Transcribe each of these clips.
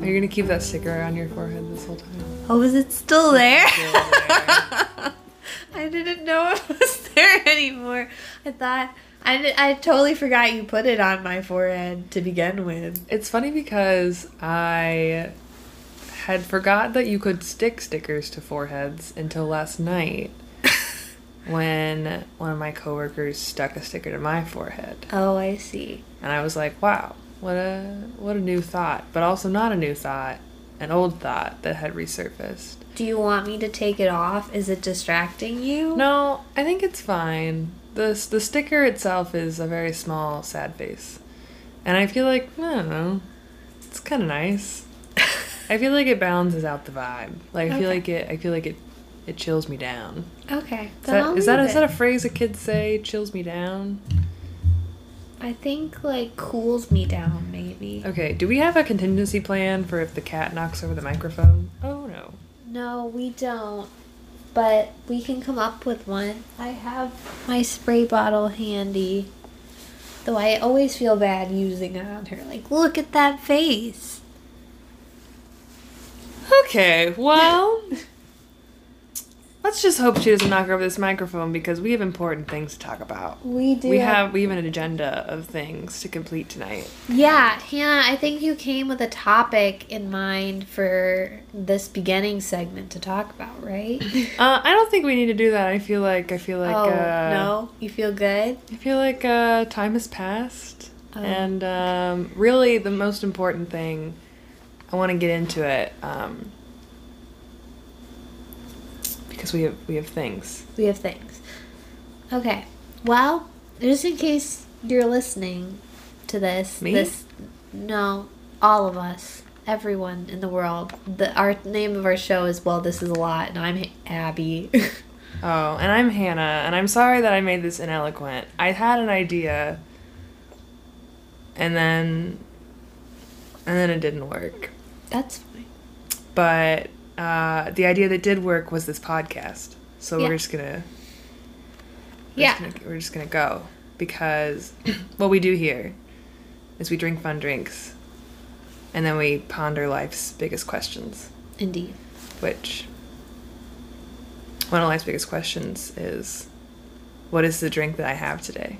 Are you gonna keep that sticker on your forehead this whole time? Oh, is it still there? Still there. I didn't know it was there anymore. I thought I did, I totally forgot you put it on my forehead to begin with. It's funny because I had forgot that you could stick stickers to foreheads until last night when one of my coworkers stuck a sticker to my forehead. Oh, I see. And I was like, wow, what a what a new thought, but also not a new thought, an old thought that had resurfaced. Do you want me to take it off? Is it distracting you? No, I think it's fine. The the sticker itself is a very small sad face. And I feel like, I don't know. It's kind of nice. I feel like it balances out the vibe. Like I feel like it I feel like it it chills me down. Okay. Is that, is that a phrase that kids say? Chills me down. I think like cools me down maybe. Okay. Do we have a contingency plan for if the cat knocks over the microphone? Oh no. No, we don't. But we can come up with one. I have my spray bottle handy. Though I always feel bad using it on her. Like, look at that face. Okay. Well. Let's just hope she doesn't knock over this microphone because we have important things to talk about. We do. We have we have an agenda of things to complete tonight. Yeah, Hannah, I think you came with a topic in mind for this beginning segment to talk about, right? Uh, I don't think we need to do that. I feel like I feel like oh, uh, no? You feel good? I feel like uh, time has passed, Oh. and um, really the most important thing. I want to get into it um, because we have we have things. We have things. Okay. Well, just in case you're listening to this, Me? this no, all of us, everyone in the world. The our name of our show is Well, This Is a Lot, and I'm Abby. Oh, and I'm Hannah, and I'm sorry that I made this ineloquent. I had an idea, and then, and then it didn't work. That's fine. But uh, the idea that did work was this podcast. So Yeah. we're just gonna, we're Yeah. just gonna, we're just gonna go because what we do here is we drink fun drinks, and then we ponder life's biggest questions. Indeed. Which one of life's biggest questions is, what is the drink that I have today?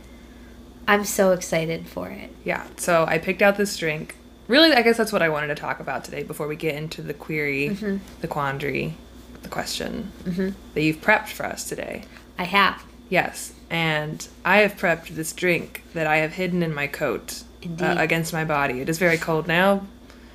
I'm so excited for it. Yeah. So I picked out this drink. Really, I guess that's what I wanted to talk about today before we get into the query, Mhm. the quandary, the question hmm that you've prepped for us today. I have. Yes. And I have prepped this drink that I have hidden in my coat uh, against my body. It is very cold now.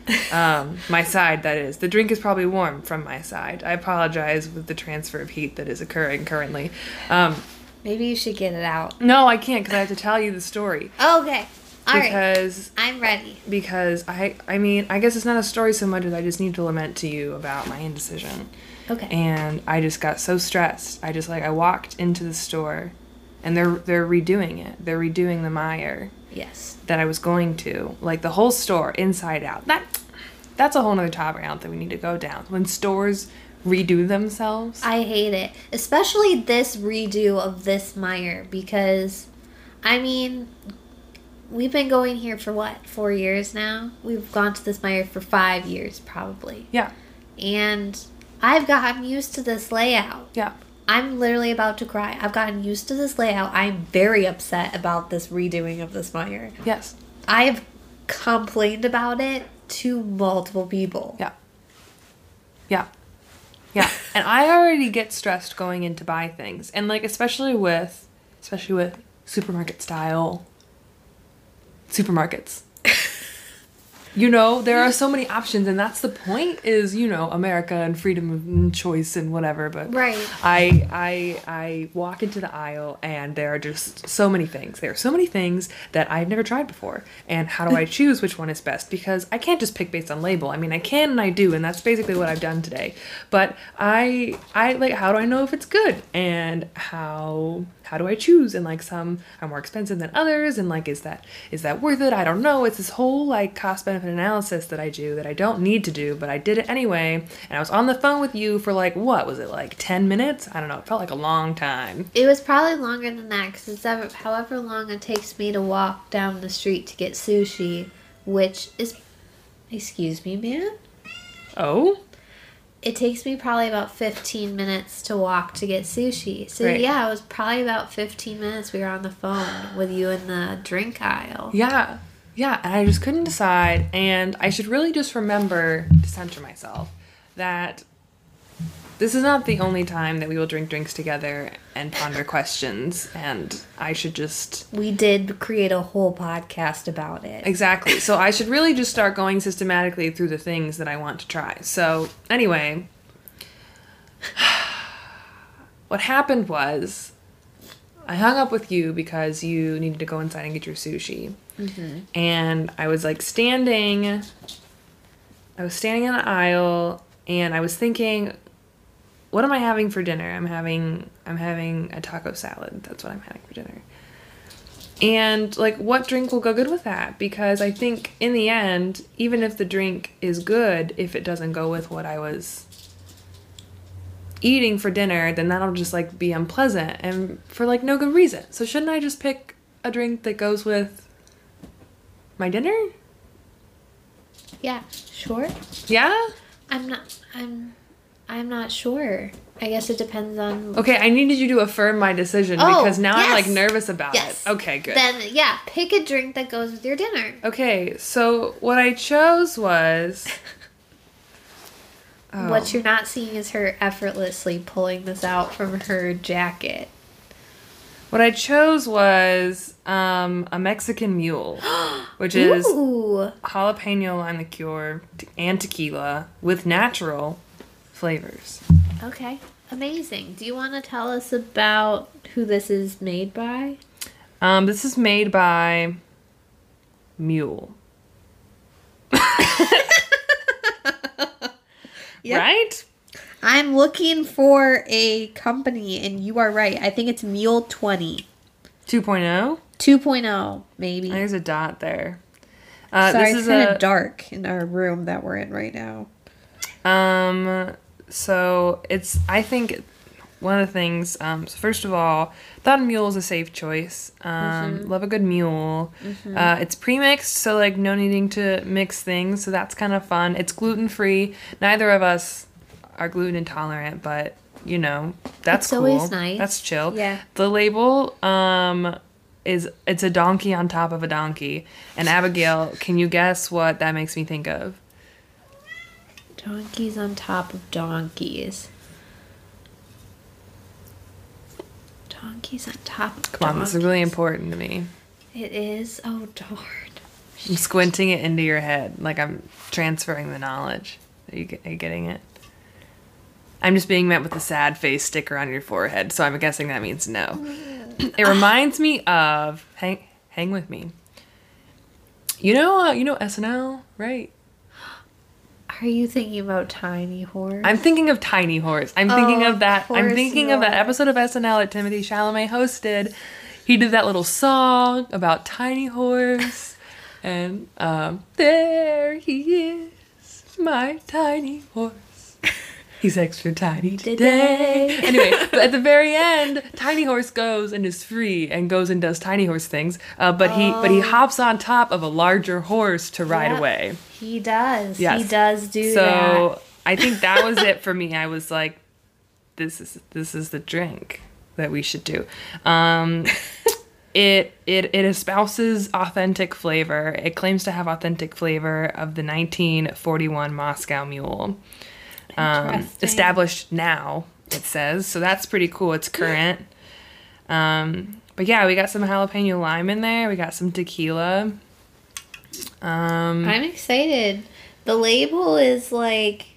um, my side, that is. The drink is probably warm from my side. I apologize with the transfer of heat that is occurring currently. Um, Maybe you should get it out. no, I can't because I have to tell you the story. Okay. All right. because I'm ready. because I I mean I guess it's not a story so much as I just need to lament to you about my indecision. Okay. And I just got so stressed. I just like I walked into the store and they're they're redoing it. They're redoing the Meijer yes. that I was going to. Like the whole store inside out. That that's a whole nother topic out that we need to go down. When stores redo themselves. I hate it. Especially this redo of this Meijer because I mean we've been going here for what, four years now? We've gone to this Meijer for five years probably. yeah. And I've gotten used to this layout. Yeah. I'm literally about to cry. I've gotten used to this layout. I'm very upset about this redoing of this Meijer. Yes. I have complained about it to multiple people. Yeah. Yeah. Yeah. and I already get stressed going in to buy things. And like especially with especially with supermarket style supermarkets. you know, there are so many options and that's the point is, you know, America and freedom of choice and whatever, but Right. I I I walk into the aisle and there are just so many things. There are so many things that I've never tried before. And how do I choose which one is best? Because I can't just pick based on label. I mean, I can and I do, and that's basically what I've done today. But I I like how do I know if it's good? And how how do I choose? And like some are more expensive than others and like is that is that worth it? I don't know. It's this whole like cost benefit benefit analysis that I do that I don't need to do, but I did it anyway. And I was on the phone with you for like, what was it, like 10 minutes? I don't know. It felt like a long time. It was probably longer than that because it's ever, however long it takes me to walk down the street to get sushi, which is, excuse me, man. Oh? It takes me probably about 15 minutes to walk to get sushi. So, Right. yeah, it was probably about 15 minutes we were on the phone with you in the drink aisle. Yeah. Yeah. And I just couldn't decide. And I should really just remember to center myself that this is not the only time that we will drink drinks together and ponder questions. And I should just We did create a whole podcast about it. Exactly. So I should really just start going systematically through the things that I want to try. So, anyway, what happened was I hung up with you because you needed to go inside and get your sushi. Mm-hmm. And I was like standing, I was standing in the aisle and I was thinking, what am I having for dinner? I'm having I'm having a taco salad. That's what I'm having for dinner. And like what drink will go good with that? Because I think in the end, even if the drink is good, if it doesn't go with what I was eating for dinner, then that'll just like be unpleasant and for like no good reason. So shouldn't I just pick a drink that goes with my dinner? Yeah, sure. Yeah? I'm not. I'm. I'm not sure. I guess it depends on. Okay, I needed you to affirm my decision Oh, because now I'm like nervous about Yes. it. Okay, good. Then yeah, pick a drink that goes with your dinner. okay, so what I chose was Oh. What you're not seeing is her effortlessly pulling this out from her jacket. What I chose was um, a Mexican mule, which is Ooh, jalapeno lime liqueur and tequila with natural flavors. okay, amazing. Do you want to tell us about who this is made by? Um, this is made by Mule. Yep. Right? I'm looking for a company, and you are right. I think it's Mule 20. 2.0. 2.0, maybe. There's a dot there. Uh, Sorry, this it's is kind a of dark in our room that we're in right now. Um, so it's I think one of the things. Um, so first of all, thought a mule is a safe choice. Um, love a good mule. Uh, it's pre-mixed, so like no needing to mix things. So that's kind of fun. It's gluten free. Neither of us are gluten intolerant, but you know that's It's cool. always nice. That's chill. Yeah. The label um is it's a donkey on top of a donkey. And Abigail, can you guess what that makes me think of? Donkeys on top of donkeys. Donkeys on top of Come on, this is really important to me. It is. Oh darn. I'm squinting it into your head, like I'm transferring the knowledge. Are you, are you getting it? I'm just being met with a sad face sticker on your forehead, so I'm guessing that means no. it reminds me of hang hang with me. You know, uh, you know SNL, right? Are you thinking about Tiny Horse? I'm thinking of Tiny Horse. I'm thinking Oh, of that. of I'm thinking of that episode of SNL that Timothée Chalamet hosted. He did that little song about Tiny Horse, and um, there he is, my tiny horse. He's extra tiny today. Anyway, but at the very end, Tiny Horse goes and is free and goes and does Tiny Horse things. Uh, but he but he Oh. hops on top of a larger horse to ride Yep, away. He does. He does do so that. I think that was it for me. I was like, this is this is the drink that we should do. Um, it it it espouses authentic flavor. It claims to have authentic flavor of the 1941 Moscow Mule. Um, established now, it says. So that's pretty cool. It's current. Um, but yeah, we got some jalapeno lime in there. We got some tequila. Um, I'm excited. The label is like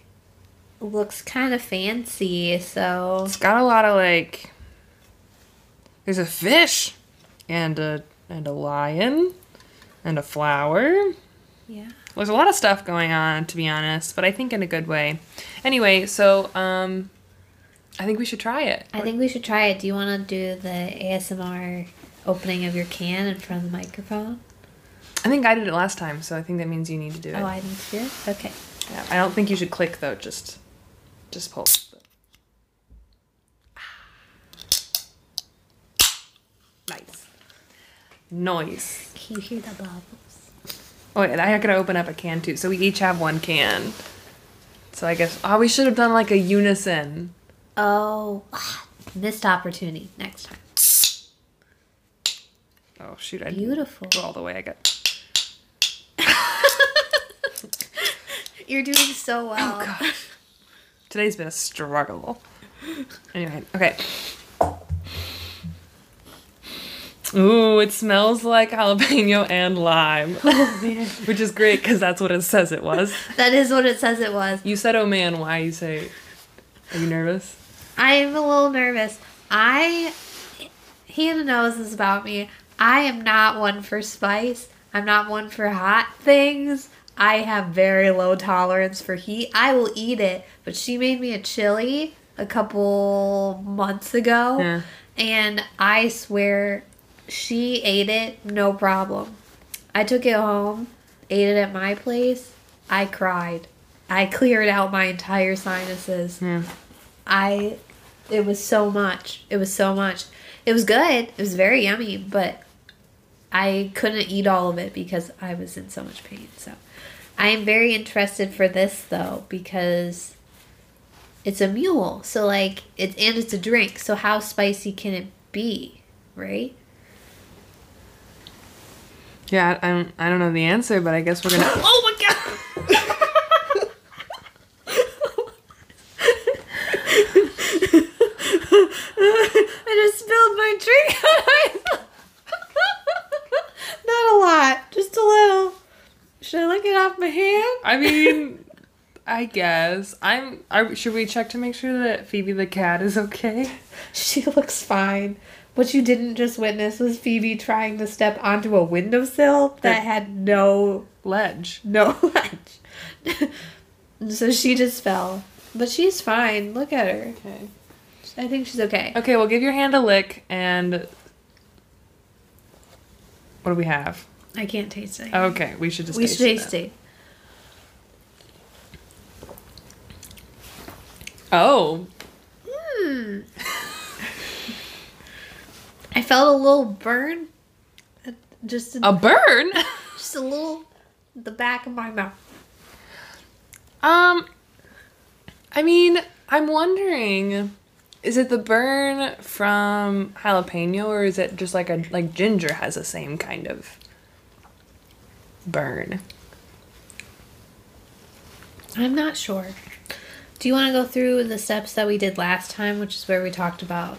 looks kind of fancy, so It's got a lot of like. There's a fish, and a and a lion, and a flower. yeah. There's a lot of stuff going on, to be honest, but I think in a good way. Anyway, so um, I think we should try it. I think we should try it. Do you want to do the ASMR opening of your can in front of the microphone? I think I did it last time, so I think that means you need to do it. Oh, I need to do it? Okay. Yeah, I don't think you should click though. Just, just pull. Nice. Noise. Can you hear the bubbles? Oh, and I gotta open up a can too. So we each have one can. So I guess oh we should have done like a unison. Oh, ah, missed opportunity. Next time. Oh shoot! I Beautiful. Go all the way. I got. You're doing so well. Oh gosh. Today's been a struggle. Anyway, okay. Ooh, it smells like jalapeno and lime, Oh man. which is great because that's what it says it was. That is what it says it was. You said, "Oh man," why you say? Are you nervous? I am a little nervous. I Hannah knows this about me. I am not one for spice. I'm not one for hot things. I have very low tolerance for heat. I will eat it, but she made me a chili a couple months ago, Yeah. and I swear she ate it no problem. I took it home, ate it at my place. I cried. I cleared out my entire sinuses. Yeah. I it was so much. It was so much. It was good. It was very yummy, but I couldn't eat all of it because I was in so much pain. So I am very interested for this though because it's a mule. So like it's and it's a drink. So how spicy can it be, right? Yeah, I I don't. I don't know the answer, but I guess we're gonna. Oh my god. I just spilled my drink. Not a lot, just a little. Should I lick it off my hand? I mean, I guess I'm. Are, should we check to make sure that Phoebe the cat is okay? She looks fine. What you didn't just witness was Phoebe trying to step onto a windowsill that had no Ledge. no ledge. so she just fell. But she's fine. Look at her. Okay. I think she's okay. Okay, well, give your hand a lick and. What do we have? I can't taste it. Okay, we should just. we should taste taste it. Oh, Hmm. I felt a little burn. Just a, a burn. just a little the back of my mouth. Um, I mean, I'm wondering, is it the burn from jalapeno, or is it just like a like ginger has the same kind of burn? I'm not sure. Do you want to go through the steps that we did last time, which is where we talked about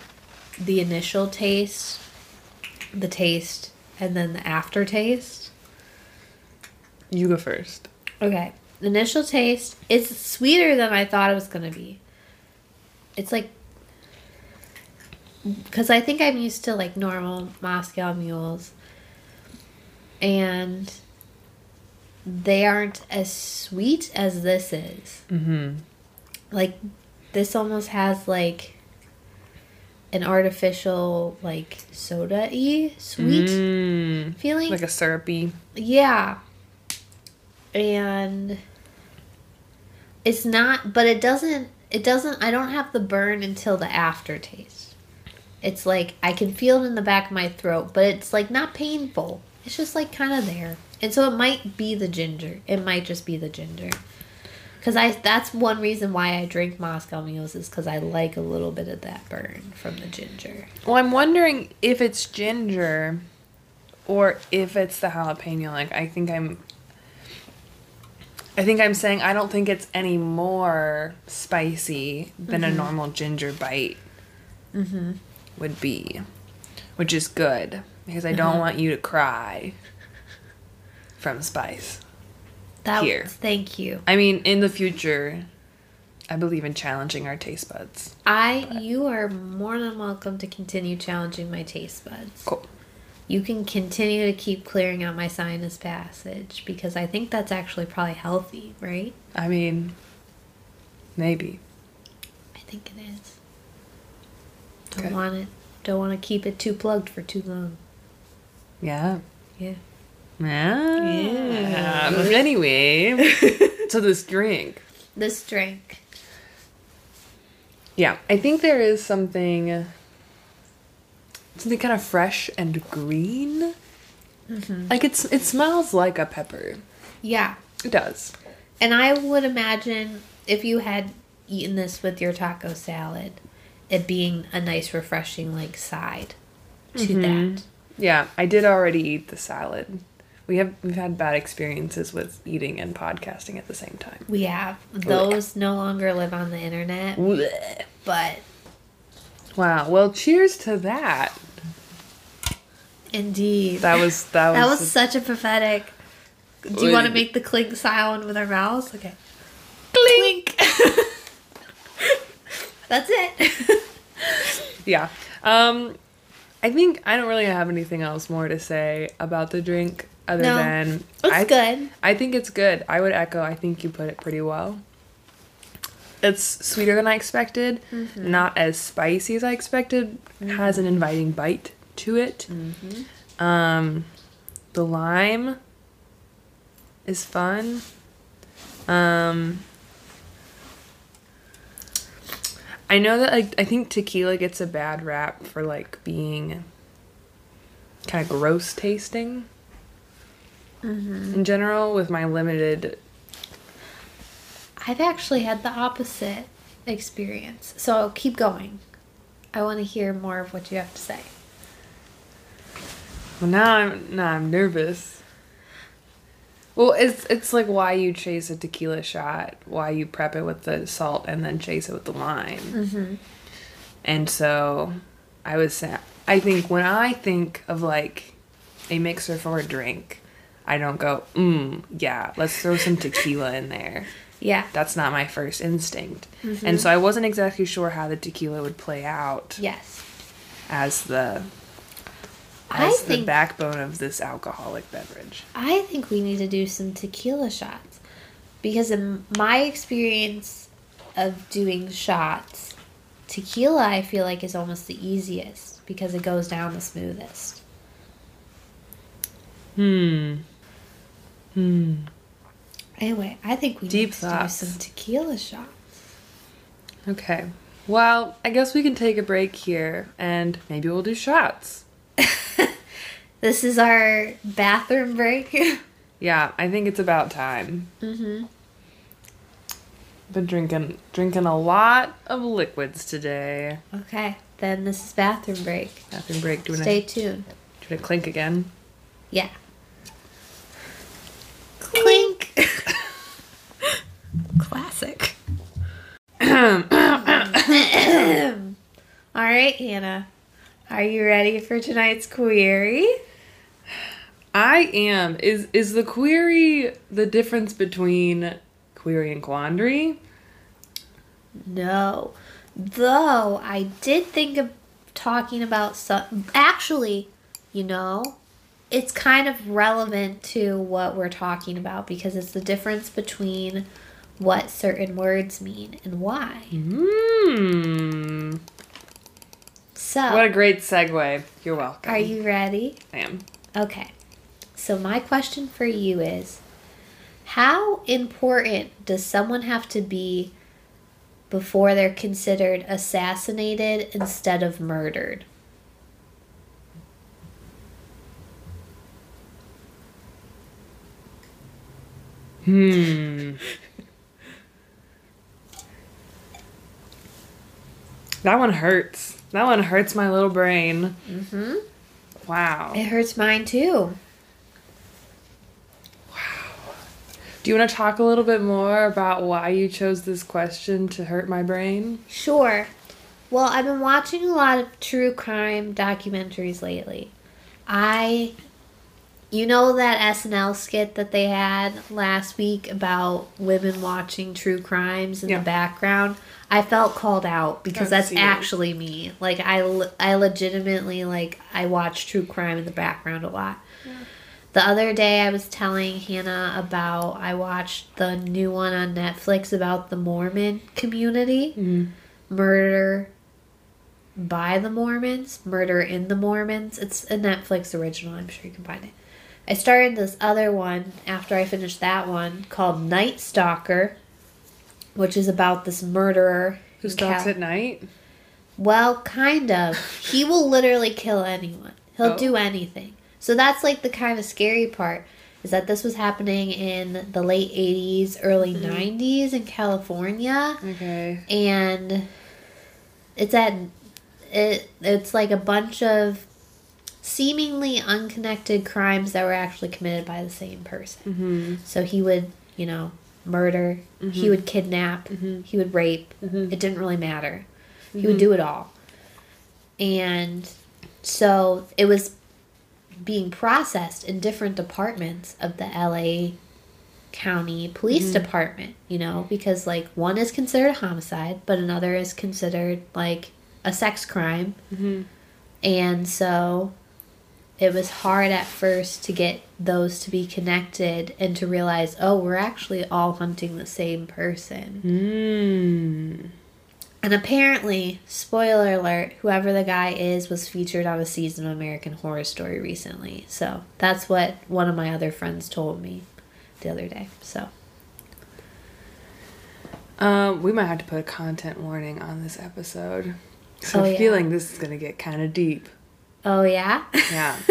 the initial taste, the taste, and then the aftertaste? You go first. Okay. Initial taste. It's sweeter than I thought it was going to be. It's like. Because I think I'm used to like normal Moscow mules. And they aren't as sweet as this is. Mm-hmm. Like, this almost has like an artificial, like soda y sweet Mm, feeling. like a syrupy. Yeah. And it's not but it doesn't it doesn't I don't have the burn until the aftertaste. It's like I can feel it in the back of my throat, but it's like not painful. It's just like kind of there. And so it might be the ginger. It might just be the ginger. Cuz I that's one reason why I drink Moscow mules is cuz I like a little bit of that burn from the ginger. Well, I'm wondering if it's ginger, or if it's the jalapeno. Like, I think I'm. I think I'm saying I don't think it's any more spicy than a normal ginger bite Mhm. would be, which is good because I don't Uh-huh. want you to cry from spice. That Here. thank you. I mean, in the future, I believe in challenging our taste buds. I you are more than welcome to continue challenging my taste buds. Cool. You can continue to keep clearing out my sinus passage because I think that's actually probably healthy, right? I mean, maybe. I think it is. Don't Okay. want it. Don't want to keep it too plugged for too long. Yeah. Yeah. Ah. Yeah. Anyway, so this drink. This drink. Yeah, I think there is something something kind of fresh and green. Mm-hmm. Like it's it smells like a pepper. Yeah. It does. And I would imagine if you had eaten this with your taco salad, it being a nice, refreshing like side to mm-hmm. that. Yeah, I did already eat the salad. We have we've had bad experiences with eating and podcasting at the same time. We have those no longer live on the internet, but Wow. Well, cheers to that. indeed, That was that was, that was such a pathetic. Do you want to make the clink sound with our mouths? Okay. clink. That's it. Yeah. Um I think I don't really have anything else more to say about the drink other No, than it's I, good. I think it's good. I would echo. I think you put it pretty well. It's sweeter than I expected, Mm-hmm. not as spicy as I expected. Has an inviting bite to it. Mm-hmm. Um, the lime is fun. Um, I know that like I think tequila gets a bad rap for like being kind of gross tasting in general with my limited I've actually had the opposite experience. So keep going. I want to hear more of what you have to say. well now I'm now I'm nervous. Well, it's it's like why you chase a tequila shot, why you prep it with the salt and then chase it with the lime. Mm-hmm. And so I was I think when I think of like a mixer for a drink, I don't go, mm, yeah, let's throw some tequila in there. Yeah. That's not my first instinct. And so I wasn't exactly sure how the tequila would play out Yes. as the I as the think backbone of this alcoholic beverage. I think we need to do some tequila shots because in my experience of doing shots, tequila I feel like is almost the easiest because it goes down the smoothest. Hmm. Hmm. Anyway, I think we Deep need to thoughts. do some tequila shots. Okay. Well, I guess we can take a break here and maybe we'll do shots. This is our bathroom break. Yeah, I think it's about time. mm-hmm. Been drinking drinking a lot of liquids today. Okay, then this is bathroom break. Bathroom break. Doing Stay a tuned. doing a clink again. Yeah. Clink. Classic. All right, Hannah. Are you ready for tonight's query? I am. Is is the query the difference between query and quandary? No. Though I did think of talking about some. Actually, you know, it's kind of relevant to what we're talking about because it's the difference between what certain words mean and why. Hmm. So, What a great segue. You're welcome. are you ready? I am. Okay. So, my question for you is How important does someone have to be before they're considered assassinated instead of murdered? Hmm. That one hurts. That one hurts my little brain. Mm-hmm. Wow. It hurts mine too. Wow. Do you want to talk a little bit more about why you chose this question to hurt my brain? Sure. Well, I've been watching a lot of true crime documentaries lately. I. You know that SNL skit that they had last week about women watching true crimes in Yeah. the background? I felt called out because that's seen it. actually me. Like I, I legitimately like I watch true crime in the background a lot. The other day I was telling Hannah about I watched the new one on Netflix about the Mormon community Mm. murder by the Mormons, murder in the Mormons. It's a Netflix original. I'm sure you can find it. I started this other one after I finished that one called Night Stalker, which is about this murderer Who stalks Cal- at night? Well, kind of. he will literally kill anyone. He'll Oh. do anything. So that's like the kind of scary part is that this was happening in the late 80s, early Mm-hmm. 90s in California Okay. and it's at it it's like a bunch of seemingly unconnected crimes that were actually committed by the same person. Mm-hmm. So he would, you know, murder, he would kidnap, he would rape. Mhm. It didn't really matter. He would do it all. And so it was being processed in different departments of the LA County Police Department, you know, because like one is considered a homicide, but another is considered like a sex crime. Mm-hmm. And so it was hard at first to get those to be connected and to realize, oh, we're actually all hunting the same person. Mm. And apparently, spoiler alert, whoever the guy is was featured on a season of American Horror Story recently. So that's what one of my other friends told me the other day. So Um, we might have to put a content warning on this episode. So Oh, I'm yeah. feeling this is gonna get kind of deep. Oh yeah? Yeah.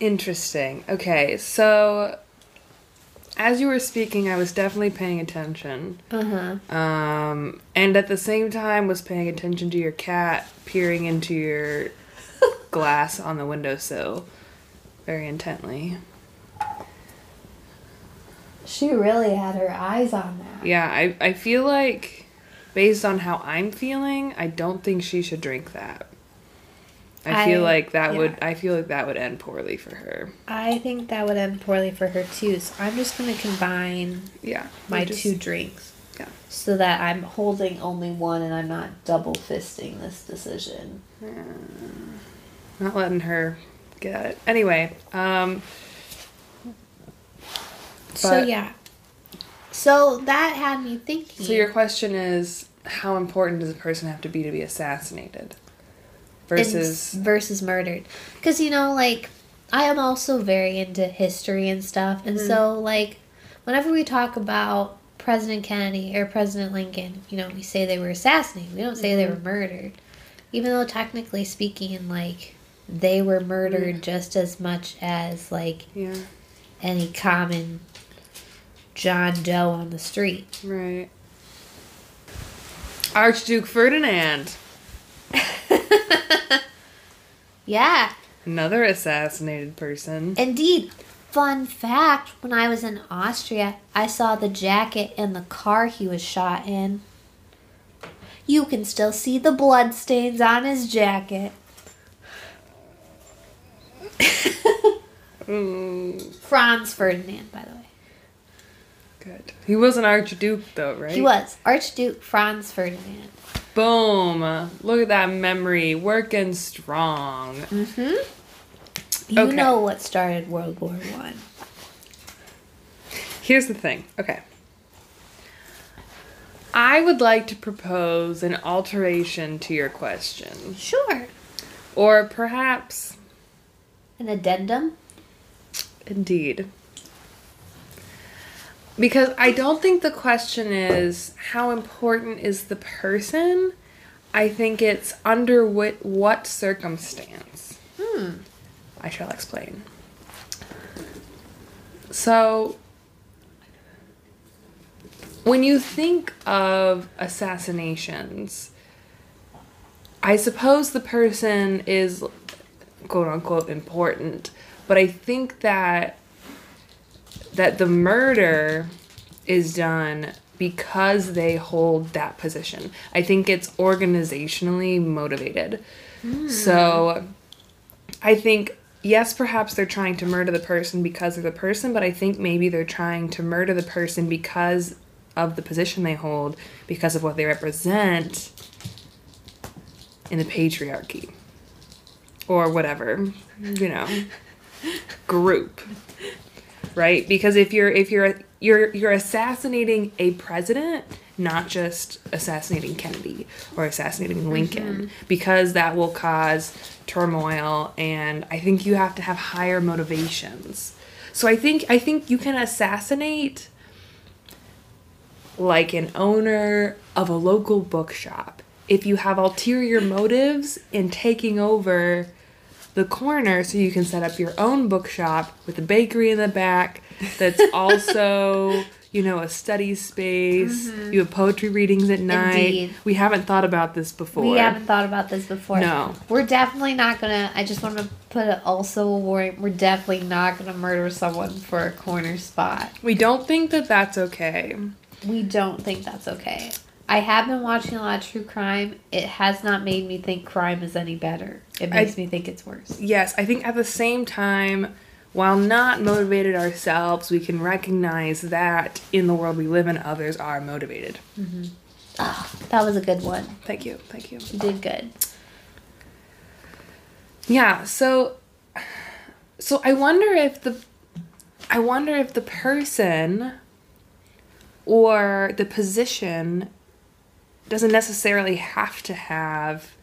Interesting. Okay, so as you were speaking, I was definitely paying attention. uh-huh. Um, and at the same time was paying attention to your cat peering into your glass on the windowsill very intently. She really had her eyes on that. Yeah, I, I feel like based on how I'm feeling, I don't think she should drink that. I, feel like that yeah. would I feel like that would end poorly for her. I think that would end poorly for her too. So I'm just gonna combine Yeah. my just- two drinks. Yeah. So that I'm holding only one and I'm not double fisting this decision. Not letting her get it. Anyway, um so yeah. So that had me thinking. so your question is how important does a person have to be to be assassinated? Versus and versus murdered. Because you know like i am also very into history and stuff. And Mm-hmm. so like whenever we talk about president kennedy or president lincoln you know we say they were assassinated. We don't say they were Mm-hmm. murdered. Even though technically speaking like they were murdered just as much as like Yeah, any common john doe on the street. Right. Archduke Ferdinand, yeah another assassinated person. Indeed. Fun fact when I was in Austria, I saw the jacket in the car he was shot in. You can still see the blood stains on his jacket. Mm, Franz Ferdinand, by the way. good. He was an Archduke though, right? He was Archduke Franz Ferdinand. Boom! Look at that memory working strong. Mm-hmm. You Okay. know what started World War One. Here's the thing. Okay. I would like to propose an alteration to your question. Sure. Or perhaps, An addendum. indeed. Because I don't think the question is how important is the person. I think it's under what, what circumstance. Hmm. I shall explain. So, when you think of assassinations, I suppose the person is quote unquote important, but I think that that the murder is done because they hold that position. I think it's organizationally motivated. Hmm. So I think yes, perhaps they're trying to murder the person because they're the person, but I think maybe they're trying to murder the person because of the position they hold, because of what they represent in the patriarchy or whatever, you know, group. Right? Because if you're if you're you're you're assassinating a president, not just assassinating Kennedy or assassinating Lincoln, mm-hmm. because that will cause turmoil and I think you have to have higher motivations. So I think I think you can assassinate like an owner of a local bookshop if you have ulterior motives in taking over the corner so you can set up your own bookshop with a bakery in the back that's also you know a study space mm-hmm. you have poetry readings at night Indeed. we haven't thought about this before We haven't thought about this before. No. We're definitely not gonna. I just want to put it also a warning. We're definitely not gonna murder someone for a corner spot. we don't think that that's okay We don't think that's okay. I have been watching a lot of true crime. It has not made me think crime is any better. It I- makes me think it's worse. yes i think at the same time while not motivated ourselves we can recognize that in the world we live in others are motivated mm-hmm. ah, That was a good one. thank you thank you You did good. Yeah, so so I wonder if the I wonder if the person or the position doesn't necessarily have to have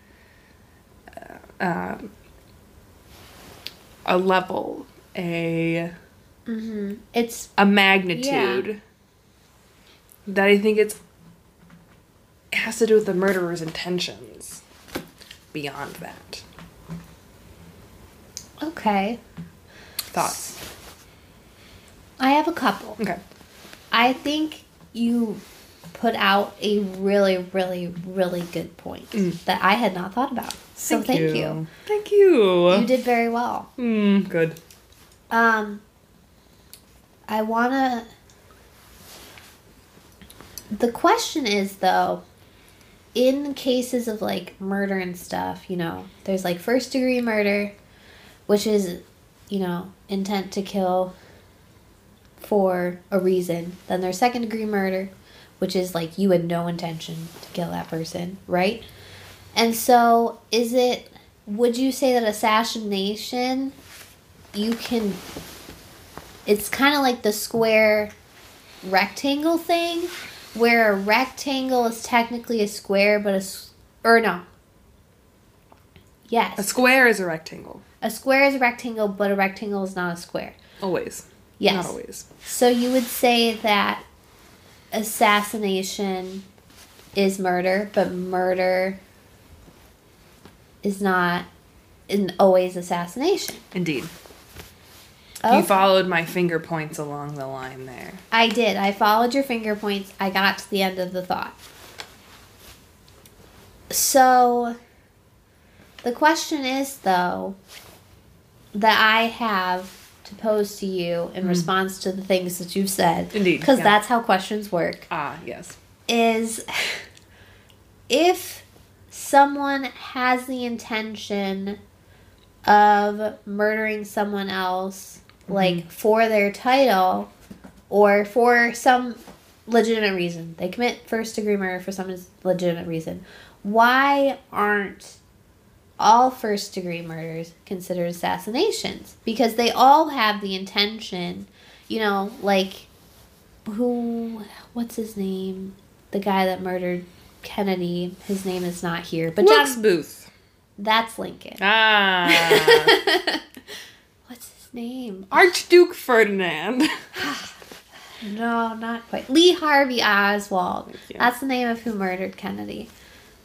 uh, um, a level, a Mm-hmm. It's a magnitude. That I think it's it has to do with the murderer's intentions. Beyond that, okay. thoughts. I have a couple. Okay. I think you put out a really, really, really good point Mm. that I had not thought about. So thank, you. Thank you. You did very well. Mm, good. Um, I wanna. The question is though, in cases of like murder and stuff, you know, there's like first degree murder, which is, you know, intent to kill for a reason. Then there's second degree murder, which is like you had no intention to kill that person, right? And so, is it, would you say that assassination, you can, it's kind of like the square rectangle thing, where a rectangle is technically a square, but a, or no. Yes. A square is a rectangle. A square is a rectangle, but a rectangle is not a square. Always. Yes. Not always. So you would say that assassination is murder, but murder is not in always assassination. Indeed. Oh, You followed my finger points along the line there. I did. I followed your finger points. I got to the end of the thought. So the question is though that I have to pose to you in response to the things that you've said. Indeed, Because yeah. that's how questions work. Ah, yes. is if someone has the intention of murdering someone else like for their title or for some legitimate reason they commit first degree murder for some legitimate reason why aren't all first degree murders considered assassinations because they all have the intention you know like who what's his name? The guy that murdered kennedy. His name is not here but Wilkes John, Booth. that's lincoln. Ah. what's his name? Archduke Ferdinand. no not quite. Lee harvey oswald. That's the name of who murdered kennedy.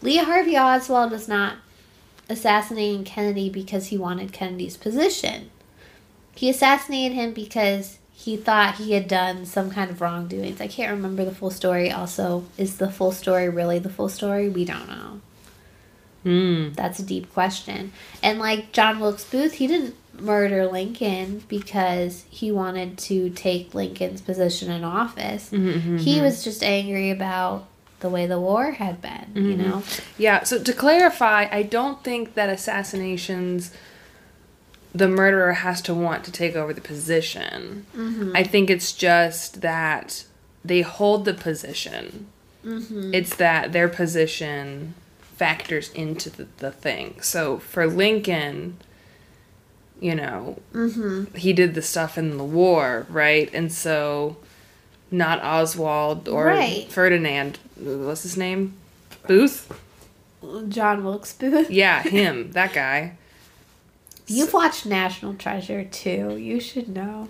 Lee harvey oswald was not assassinating kennedy because he wanted kennedy's position he assassinated him because he thought he had done some kind of wrongdoings. I can't remember the full story. Also, is the full story really the full story? We don't know. Hmm. That's a deep question. And like John Wilkes Booth, he didn't murder Lincoln because he wanted to take Lincoln's position in office. Mm-hmm, He was just angry about the way the war had been, you Mm-hmm. know? Yeah, so to clarify, I don't think that assassinations, the murderer has to want to take over the position. I think it's just that they hold the position. It's that their position factors into the, the thing. So for Lincoln, you know, Mm-hmm. he did the stuff in the war, right? And so not Oswald or Right. Ferdinand, what's his name? Booth? John Wilkes Booth. Yeah, him, that guy. You've watched National Treasure too. You should know.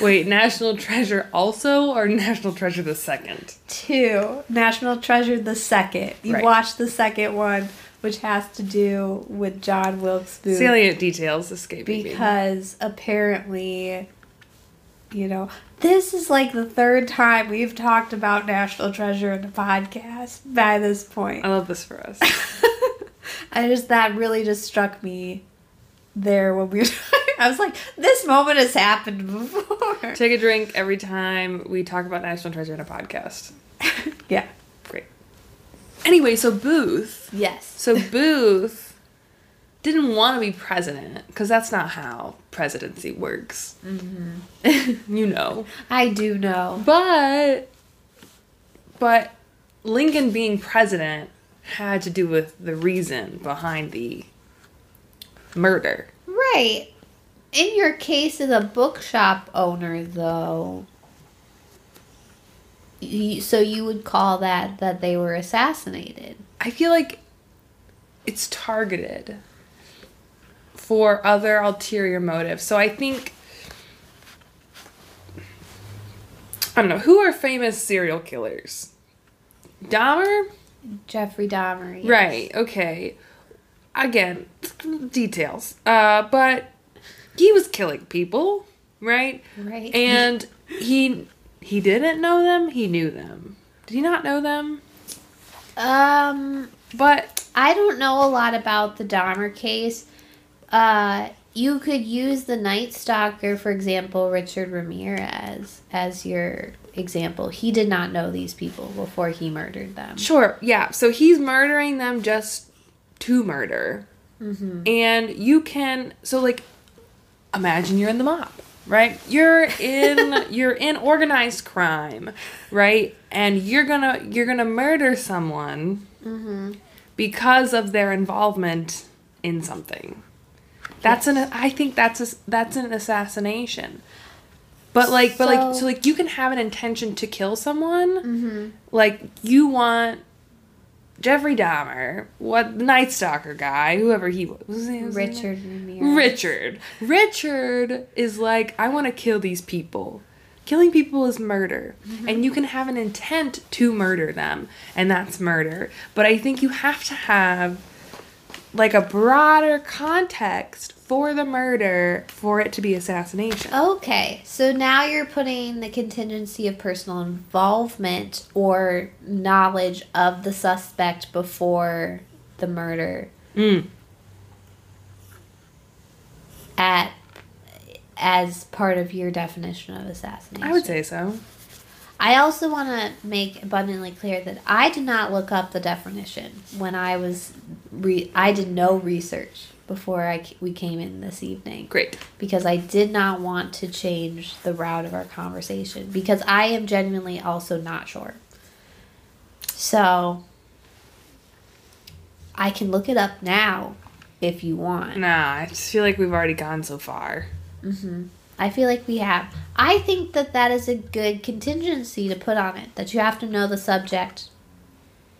Wait, National Treasure also or National Treasure the second? Two. National Treasure the second. You Right. watched the second one, which has to do with John Wilkes Booth. Salient details escaping me. because apparently you know this is like the third time we've talked about national treasure in the podcast by this point I love this for us. i just that really just struck me there when we were i was like this moment has happened before Take a drink every time we talk about National Treasure in a podcast. yeah Great. Anyway, so Booth yes So Booth didn't want to be president because that's not how presidency works. Mm-hmm. you know. i do know But but Lincoln being president had to do with the reason behind the murder. right in your case as a bookshop owner though you, so you would call that that they were assassinated I feel like it's targeted for other ulterior motives. So I think I don't know who are famous serial killers. Dahmer, Jeffrey Dahmer. yes. right? Okay. Again, details. Uh, but he was killing people, right? Right. And he he didn't know them. He knew them. Did he not know them? um, But I don't know a lot about the Dahmer case. Uh, you could use the Night Stalker, for example, Richard Ramirez, as your example. He did not know these people before he murdered them. Sure, yeah. So he's murdering them just to murder. Mm-hmm. And you can so like imagine you're in the mob, right? You're in you're in organized crime, right? And you're to you're to murder someone Mm-hmm. because of their involvement in something. That's an I think that's a, that's an assassination. But like but like So- so like you can have an intention to kill someone Mm-hmm. like you want Jeffrey Dahmer, what the Night Stalker guy, whoever he was, was his name- was name? Richard Ramirez. Richard. Richard is like, I want to kill these people. Killing people is murder, and you can have an intent to murder them, and that's murder. But I think you have to have like a broader context for the murder for it to be assassination. Okay, so now you're putting the contingency of personal involvement or knowledge of the suspect before the murder Mm. at as part of your definition of assassination. I would say so. I also want to make abundantly clear that I did not look up the definition when I was re- I did no research before I c- we came in this evening Great. because I did not want to change the route of our conversation because I am genuinely also not sure. So I can look it up now if you want. Nah, I just feel like we've already gone so far. hmm I feel like we have. I think that that is a good contingency to put on it. That you have to know the subject,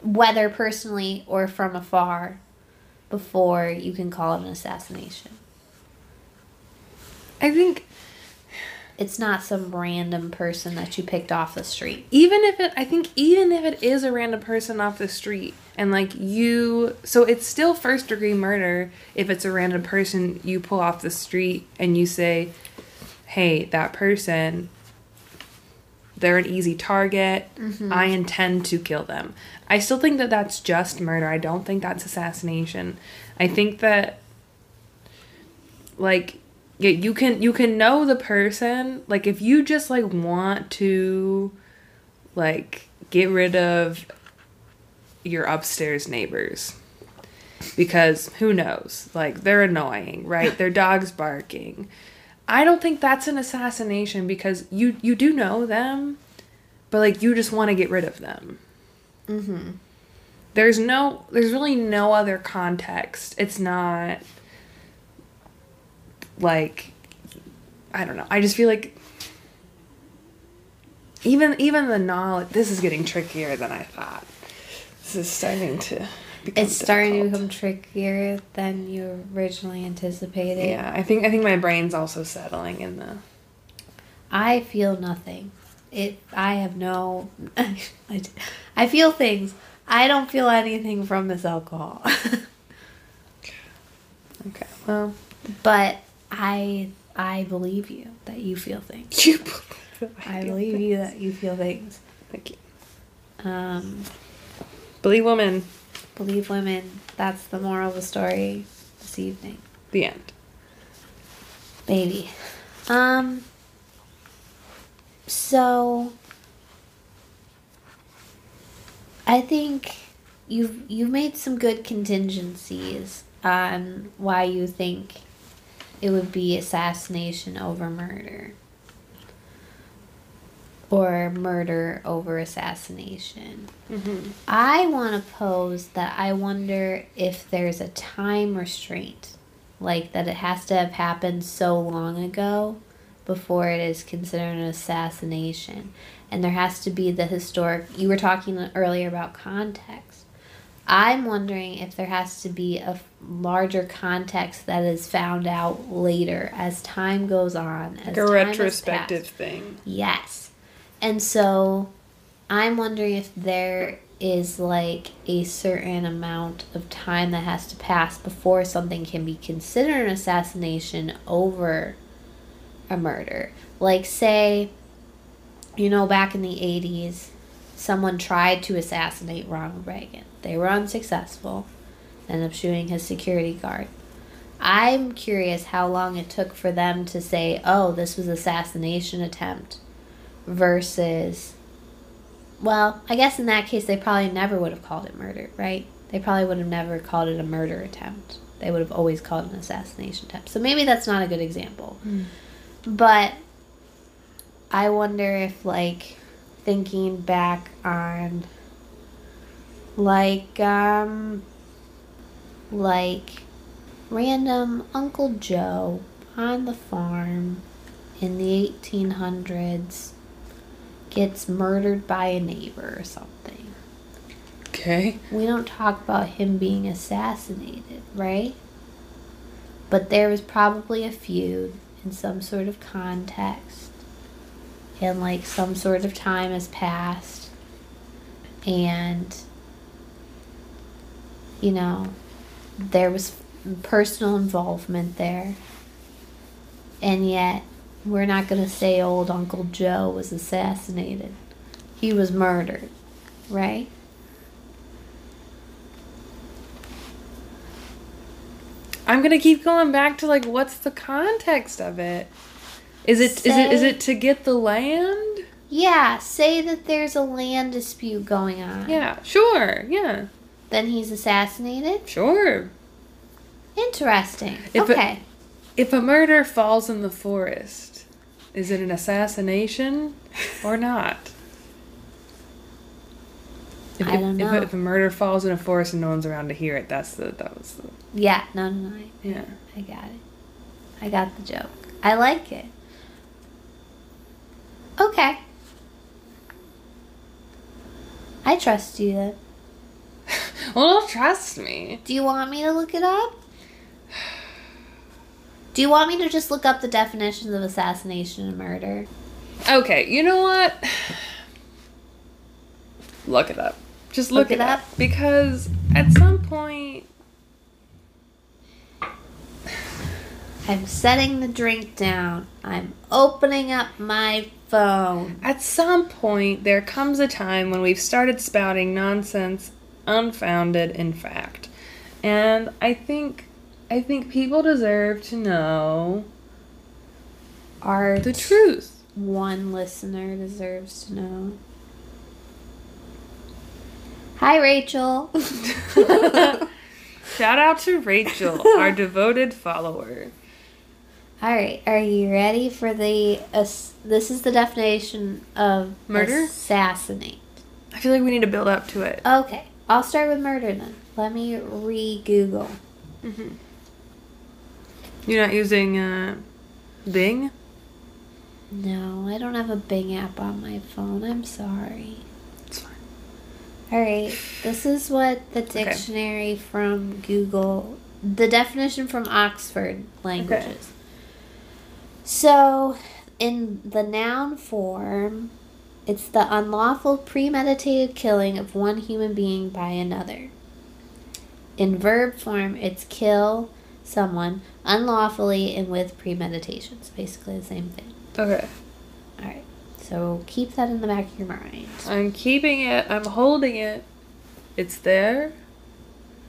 whether personally or from afar, before you can call it an assassination. I think It's not some random person that you picked off the street. even if it i think even if it is a random person off the street and like you so it's still first degree murder if it's a random person you pull off the street and you say hey that person they're an easy target. Mm-hmm. I intend to kill them. I still think that that's just murder. I don't think that's assassination. I think that like yeah, you can you can know the person. Like if you just like want to like get rid of your upstairs neighbors because who knows? Like they're annoying right? Their dog's barking i don't think that's an assassination because you you do know them but like you just want to get rid of them Mm-hmm. there's no there's really no other context it's not like I don't know. I just feel like even even the knowledge this is getting trickier than I thought. This is starting to It's starting to become trickier than you originally anticipated. Yeah, I think I think my brain's also settling in the I feel nothing. It. I have no. I, I feel things. I don't feel anything from this alcohol. Okay. Well, but I. I believe you that you feel things. you I believe you that you feel things. Thank you. Um, Believe woman. Believe women. That's the moral of the story this evening, The end. Maybe. Um. So. I think you've you've made some good contingencies on why you think it would be assassination over murder. Or murder over assassination. Mm-hmm. I want to pose that I wonder if there's a time restraint, like that it has to have happened so long ago before it is considered an assassination. And there has to be the historic, you were talking earlier about context. I'm wondering if there has to be a larger context that is found out later as time goes on. As Like a retrospective thing. Yes. And so I'm wondering if there is like a certain amount of time that has to pass before something can be considered an assassination over a murder. Like, say, you know, back in the 80s, someone tried to assassinate Ronald Reagan. They were unsuccessful, ended up shooting his security guard. I'm curious how long it took for them to say, oh, this was assassination attempt versus well, I guess in that case they probably never would have called it murder, right? They probably would have never called it a murder attempt. They would have always called it an assassination attempt. So maybe that's not a good example. But I wonder if like thinking back on like um like random Uncle Joe on the farm in the 1800s gets murdered by a neighbor or something. Okay. We don't talk about him being assassinated, right? But there was probably a feud in some sort of context. And like some sort of time has passed. And, you know, there was personal involvement there. And yet, we're not going to say old Uncle Joe was assassinated. He was murdered, right? I'm gonna keep going back to like, what's the context of it? Is it is it is it to get the land? Yeah, say that there's a land dispute going on. Yeah, sure. Yeah, Then he's assassinated? sure. Interesting. If okay. If a murder falls in the forest, is it an assassination or not? If, I don't know. If, a murder falls in a forest and no one's around to hear it, that's the that was the yeah, no, no, no. I, yeah. I got it. I got the joke. I like it. Okay. I trust you then. Well, don't trust me. Do you want me to look it up? Do you want me to just look up the definitions of assassination and murder? Okay, you know what? Look it up. Just look, Look it, up. up? because at some point I'm setting the drink down. I'm opening up my phone. at some point there comes a time when we've started spouting nonsense unfounded in fact. And I think I think people deserve to know Our the truth. one listener deserves to know. Hi, Rachel. Shout out to Rachel, our devoted follower. All right, are you ready for the? ass this is the definition of Murder? Assassinate. I feel like we need to build up to it. Okay, I'll start with murder then. Let me re-Google. Mhm. You're not using uh, Bing? No, I don't have a Bing app on my phone. I'm sorry. It's fine. All right, this is what the dictionary from Google, the definition from Oxford languages. Okay. So, in the noun form, it's the unlawful premeditated killing of one human being by another. In verb form, it's kill someone unlawfully and with premeditation. It's basically the same thing. Okay. All right. So keep that in the back of your mind. I'm keeping it. I'm holding it. It's there.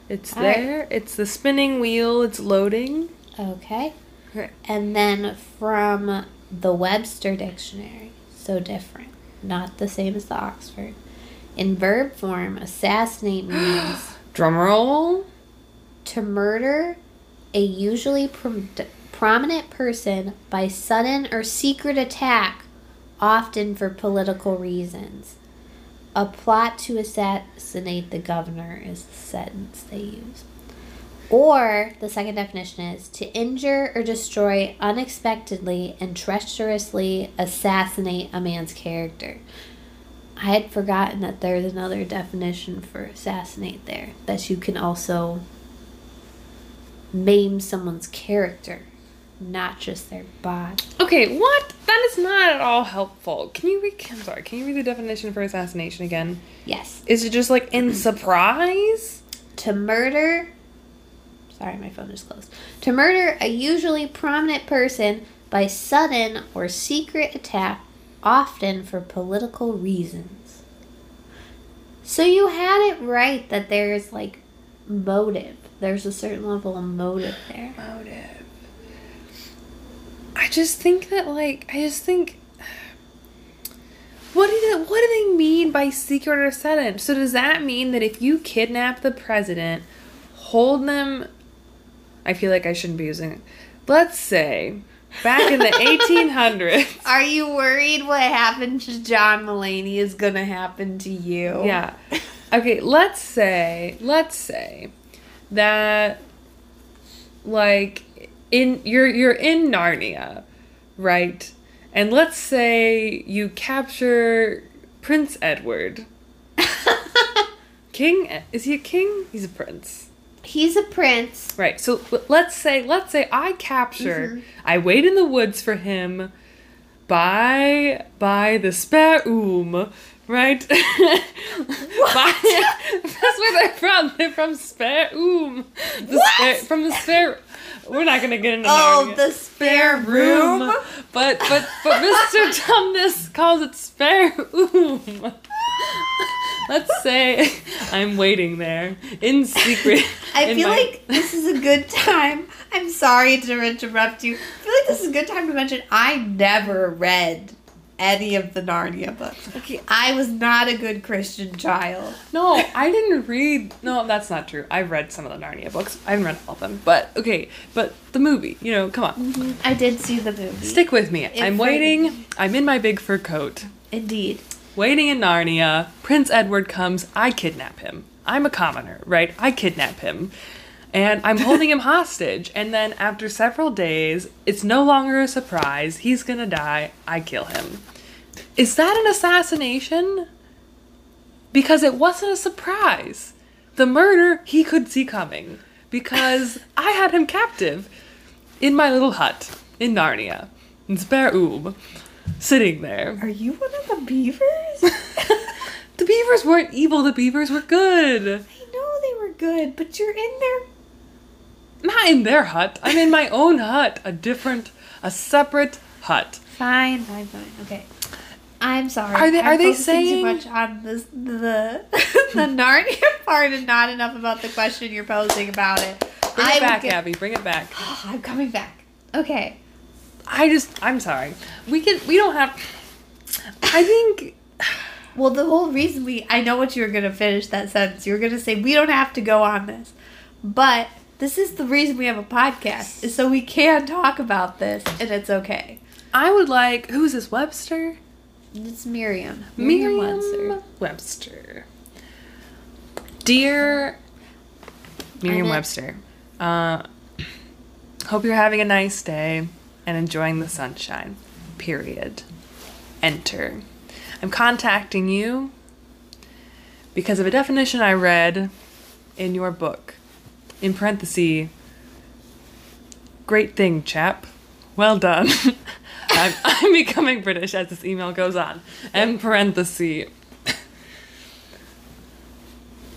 It's All right. there. It's the spinning wheel. It's loading. Okay. Okay. And then from the Webster dictionary, so different, not the same as the Oxford. In verb form, assassinate means Drum roll. to murder a usually prom- prominent person by sudden or secret attack, often for political reasons. A plot to assassinate the governor is the sentence they use. Or the second definition is to injure or destroy unexpectedly and treacherously assassinate a man's character. I had forgotten that there's another definition for assassinate there. That you can also maim someone's character, not just their body. Okay, what? That is not at all helpful. Can you read? I'm sorry. Can you read the definition for assassination again? Yes. Is it just like in surprise? To murder. Sorry, my phone is closed. To murder a usually prominent person by sudden or secret attack, often for political reasons. So you had it right that there's like motive. There's a certain level of motive there. Motive. I just think that like I just think. What do they, what do they mean by secret or sudden? So does that mean that if you kidnap the president, hold them? I feel like I shouldn't be using. it. Let's say, back in the 1800s. Are you worried what happened to John Mulaney is gonna happen to you? Yeah. Okay, let's say, let's say that like in you're you're in Narnia, right? And let's say you capture Prince Edward. King is he a king? He's a prince. He's a prince. Right. So let's say let's say I capture mm-hmm. I wait in the woods for him by by the Spare Oom, right? By- that's where they're from. They're from Spare Oom. The What? spare, from the spare We're not going to get into Oh, Narnia. the spare room. But but but Mr. Tumnus calls it spare oom. Let's say I'm waiting there in secret. I in feel my- like this is a good time. I'm sorry to interrupt you. I feel like this is a good time to mention I never read any of the Narnia books. Okay. I was not a good Christian child. No, I didn't read. No, that's not true. I've read some of the Narnia books. I haven't read all of them, but okay. But the movie, you know, come on, mm-hmm. I did see the movie. stick with me. It I'm waiting. I'm in my big fur coat, Indeed. waiting in Narnia. Prince Edward comes. I kidnap him. I'm a commoner, right? I kidnap him. And I'm holding him hostage. And then after several days, it's no longer a surprise. He's gonna die. I kill him. Is that an assassination? Because it wasn't a surprise. The murder he could see coming. Because I had him captive in my little hut in Narnia, in Spare Oom, sitting there. Are you one of the beavers? The beavers weren't evil, the beavers were good. I know they were good, but you're in there. Not in their hut. I'm in my own hut. A different, a separate hut. Fine, fine, fine. Okay. I'm sorry. Are they- I'm are they saying- too much on this the the Narnia part and not enough about the question you're posing about it? Bring I it back, get- Abby. Bring it back. Oh, I'm coming back. Okay. I just, I'm sorry. We can, we don't have. I think. Well, the whole reason we I know what you were gonna finish that sentence. You were gonna say we don't have to go on this, but this is the reason we have a podcast is so we can talk about this and it's okay. I would like. Who's this? Webster? It's Miriam. Merriam Webster. Webster. Dear Merriam Webster, uh, Hope you're having a nice day and enjoying the sunshine. Period. Enter. I'm contacting you because of a definition I read in your book. In parentheses, great thing, chap. Well done. I'm, I'm becoming British as this email goes on. In parentheses.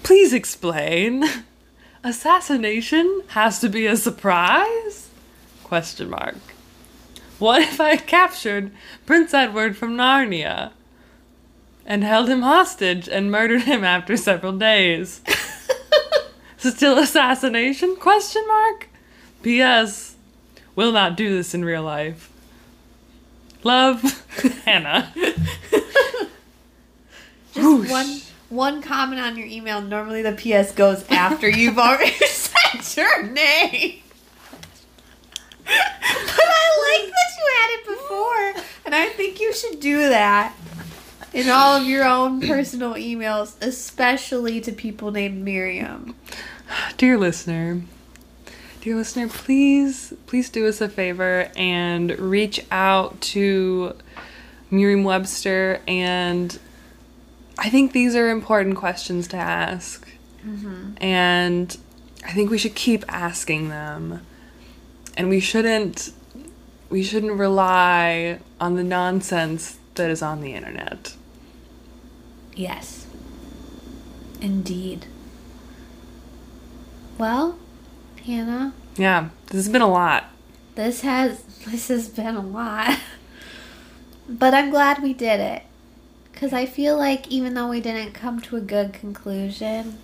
Please explain. Assassination has to be a surprise? Question mark. What if I captured Prince Edward from Narnia and held him hostage and murdered him after several days? Still assassination? Question mark. P.S. Will not do this in real life. Love, Hannah. Just Whoosh. one one comment on your email. Normally the PS goes after you've already said your name. but I like that you had it before, and I think you should do that in all of your own personal emails, especially to people named Miriam. Dear listener, dear listener, please, please do us a favor and reach out to Merriam Webster. And I think these are important questions to ask. Mm-hmm. And I think we should keep asking them. And we shouldn't. We shouldn't rely on the nonsense that is on the internet. Yes. Indeed. Well, Hannah, Yeah, this has been a lot. this has this has been a lot. But I'm glad we did it. Cuz I feel like even though we didn't come to a good conclusion,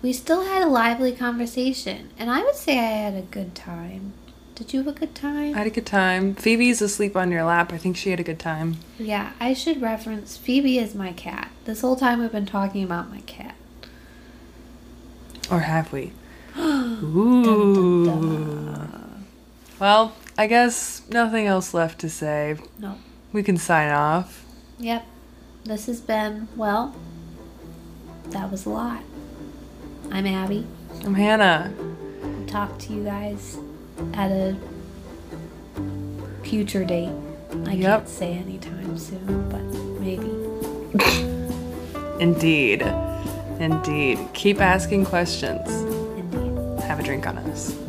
we still had a lively conversation, and I would say I had a good time. Did you have a good time? I had a good time. Phoebe's asleep on your lap. I think she had a good time. yeah, I should reference Phoebe is my cat. This whole time we've been talking about my cat. Or have we? Ooh. Well, I guess nothing else left to say. No. We can sign off. Yep. This has been, well, that was a lot. I'm Abby. I'm Hannah. Talk to you guys at a future date. I Yep. can't say anytime soon, but maybe. Indeed. Indeed. Keep asking questions. Have a drink on us.